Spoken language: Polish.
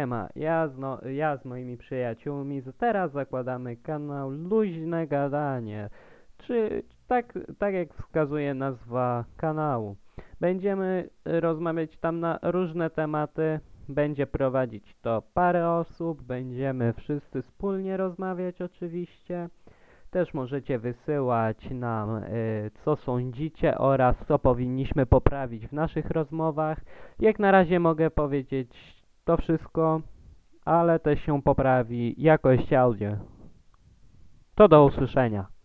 Siema, ja z, no, ja z moimi przyjaciółmi teraz zakładamy kanał Luźne Gadanie, czy tak, tak jak wskazuje nazwa kanału. Będziemy y, rozmawiać tam na różne tematy, będzie prowadzić to parę osób, będziemy wszyscy wspólnie rozmawiać oczywiście. Też możecie wysyłać nam y, co sądzicie oraz co powinniśmy poprawić w naszych rozmowach. Jak na razie mogę powiedzieć to wszystko, ale też się poprawi jakość audio. To do usłyszenia.